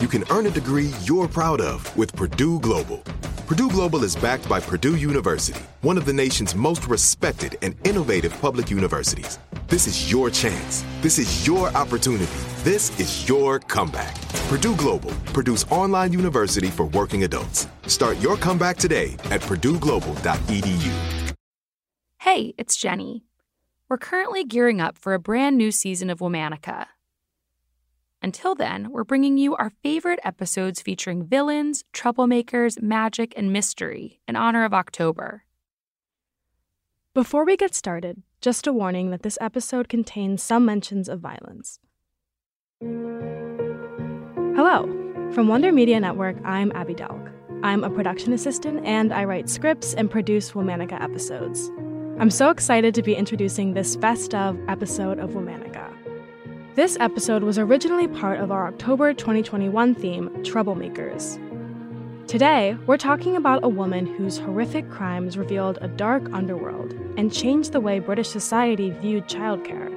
you can earn a degree you're proud of with Purdue Global. Purdue Global is backed by Purdue University, one of the nation's most respected and innovative public universities. This is your chance. This is your opportunity. This is your comeback. Purdue Global, Purdue's online university for working adults. Start your comeback today at purdueglobal.edu. Hey, it's Jenny. We're currently gearing up for a brand new season of Womanica. Until then, we're bringing you our favorite episodes featuring villains, troublemakers, magic, and mystery in honor of October. Before we get started, just a warning that this episode contains some mentions of violence. Hello! From Wonder Media Network, I'm Abby Delk. I'm a production assistant and I write scripts and produce Womanica episodes. I'm so excited to be introducing this best of episode of Womanica. This episode was originally part of our October 2021 theme, Troublemakers. Today, we're talking about a woman whose horrific crimes revealed a dark underworld and changed the way British society viewed childcare.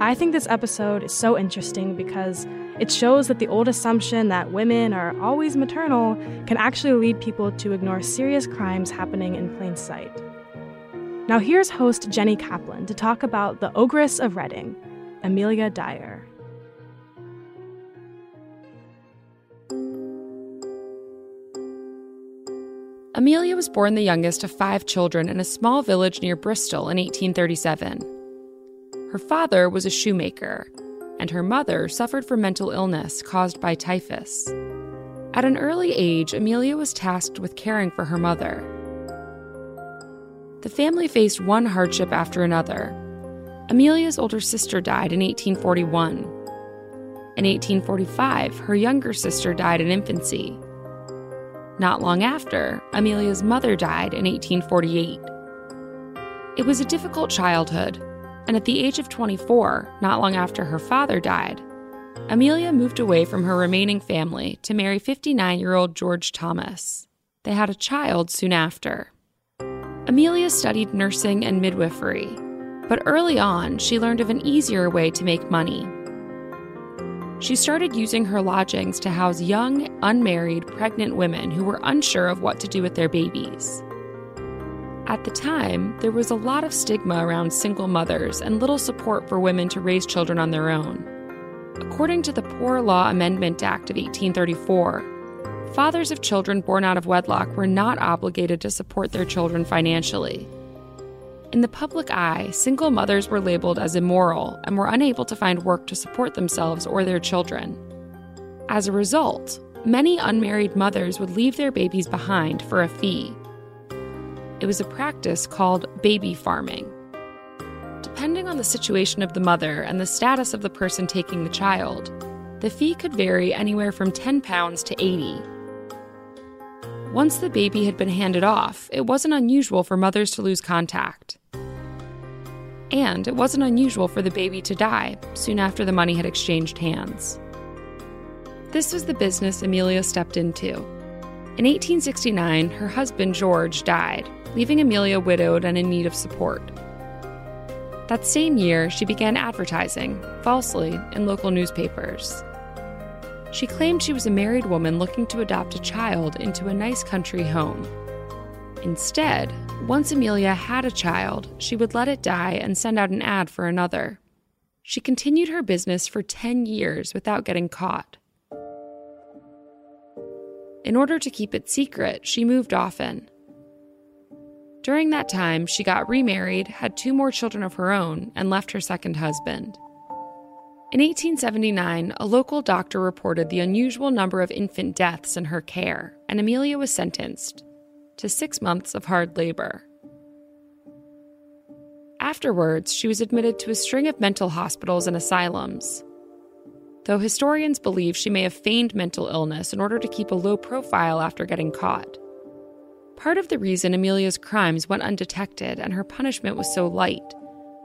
I think this episode is so interesting because it shows that the old assumption that women are always maternal can actually lead people to ignore serious crimes happening in plain sight. Now, here's host Jenny Kaplan to talk about The Ogress of Reading, Amelia Dyer. Amelia was born the youngest of five children in a small village near Bristol in 1837. Her father was a shoemaker, and her mother suffered from mental illness caused by typhus. At an early age, Amelia was tasked with caring for her mother. The family faced one hardship after another, Amelia's older sister died in 1841. In 1845, her younger sister died in infancy. Not long after, Amelia's mother died in 1848. It was a difficult childhood, and at the age of 24, not long after her father died, Amelia moved away from her remaining family to marry 59 year old George Thomas. They had a child soon after. Amelia studied nursing and midwifery but early on, she learned of an easier way to make money. She started using her lodgings to house young, unmarried, pregnant women who were unsure of what to do with their babies. At the time, there was a lot of stigma around single mothers and little support for women to raise children on their own. According to the Poor Law Amendment Act of 1834, fathers of children born out of wedlock were not obligated to support their children financially. In the public eye, single mothers were labeled as immoral and were unable to find work to support themselves or their children. As a result, many unmarried mothers would leave their babies behind for a fee. It was a practice called baby farming. Depending on the situation of the mother and the status of the person taking the child, the fee could vary anywhere from £10 to 80 once the baby had been handed off, it wasn't unusual for mothers to lose contact. And it wasn't unusual for the baby to die soon after the money had exchanged hands. This was the business Amelia stepped into. In 1869, her husband George died, leaving Amelia widowed and in need of support. That same year, she began advertising, falsely, in local newspapers. She claimed she was a married woman looking to adopt a child into a nice country home. Instead, once Amelia had a child, she would let it die and send out an ad for another. She continued her business for 10 years without getting caught. In order to keep it secret, she moved often. During that time, she got remarried, had two more children of her own, and left her second husband. In 1879, a local doctor reported the unusual number of infant deaths in her care, and Amelia was sentenced to six months of hard labor. Afterwards, she was admitted to a string of mental hospitals and asylums. Though historians believe she may have feigned mental illness in order to keep a low profile after getting caught. Part of the reason Amelia's crimes went undetected and her punishment was so light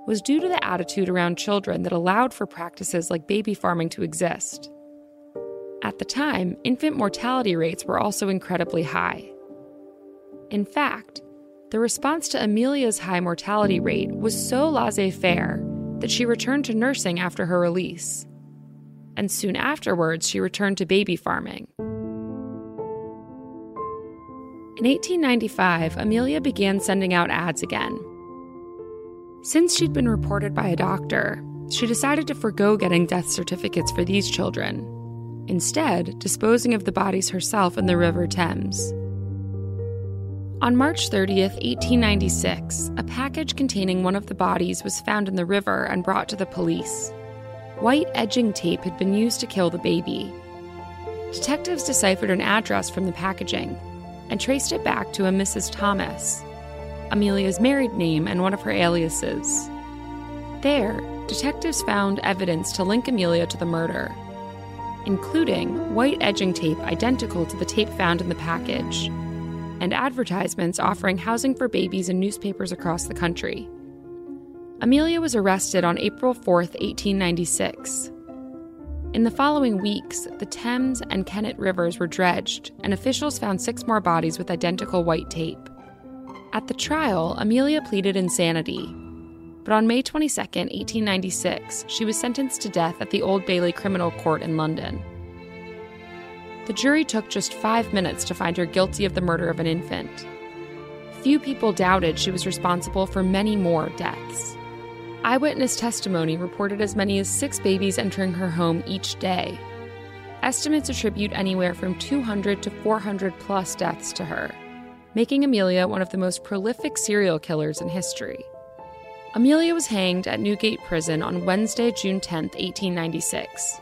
was due to the attitude around children that allowed for practices like baby farming to exist. At the time, infant mortality rates were also incredibly high. In fact, the response to Amelia's high mortality rate was so laissez faire that she returned to nursing after her release. And soon afterwards, she returned to baby farming. In 1895, Amelia began sending out ads again. Since she'd been reported by a doctor, she decided to forego getting death certificates for these children, instead, disposing of the bodies herself in the River Thames. On March 30th, 1896, a package containing one of the bodies was found in the river and brought to the police. White edging tape had been used to kill the baby. Detectives deciphered an address from the packaging and traced it back to a Mrs. Thomas, Amelia's married name and one of her aliases. There, detectives found evidence to link Amelia to the murder, including white edging tape identical to the tape found in the package, and advertisements offering housing for babies in newspapers across the country. Amelia was arrested on April 4, 1896. In the following weeks, the Thames and Kennet rivers were dredged, and officials found six more bodies with identical white tape. At the trial, Amelia pleaded insanity. But on May 22, 1896, she was sentenced to death at the Old Bailey Criminal Court in London. The jury took just five minutes to find her guilty of the murder of an infant. Few people doubted she was responsible for many more deaths. Eyewitness testimony reported as many as six babies entering her home each day. Estimates attribute anywhere from 200 to 400 plus deaths to her, making Amelia one of the most prolific serial killers in history. Amelia was hanged at Newgate Prison on Wednesday, June 10, 1896.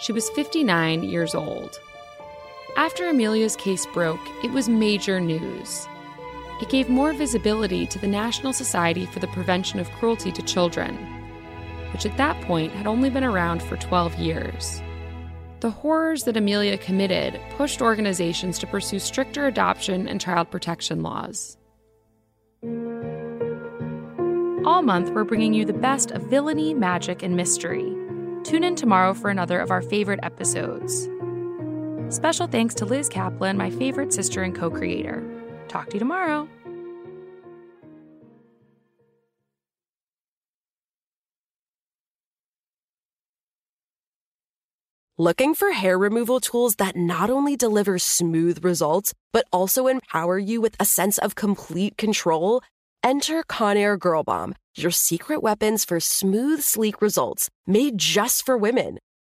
She was 59 years old. After Amelia's case broke, it was major news. It gave more visibility to the National Society for the Prevention of Cruelty to Children, which at that point had only been around for 12 years. The horrors that Amelia committed pushed organizations to pursue stricter adoption and child protection laws. All month, we're bringing you the best of villainy, magic, and mystery. Tune in tomorrow for another of our favorite episodes. Special thanks to Liz Kaplan, my favorite sister and co creator. Talk to you tomorrow. Looking for hair removal tools that not only deliver smooth results, but also empower you with a sense of complete control? Enter Conair Girl Bomb, your secret weapons for smooth, sleek results made just for women.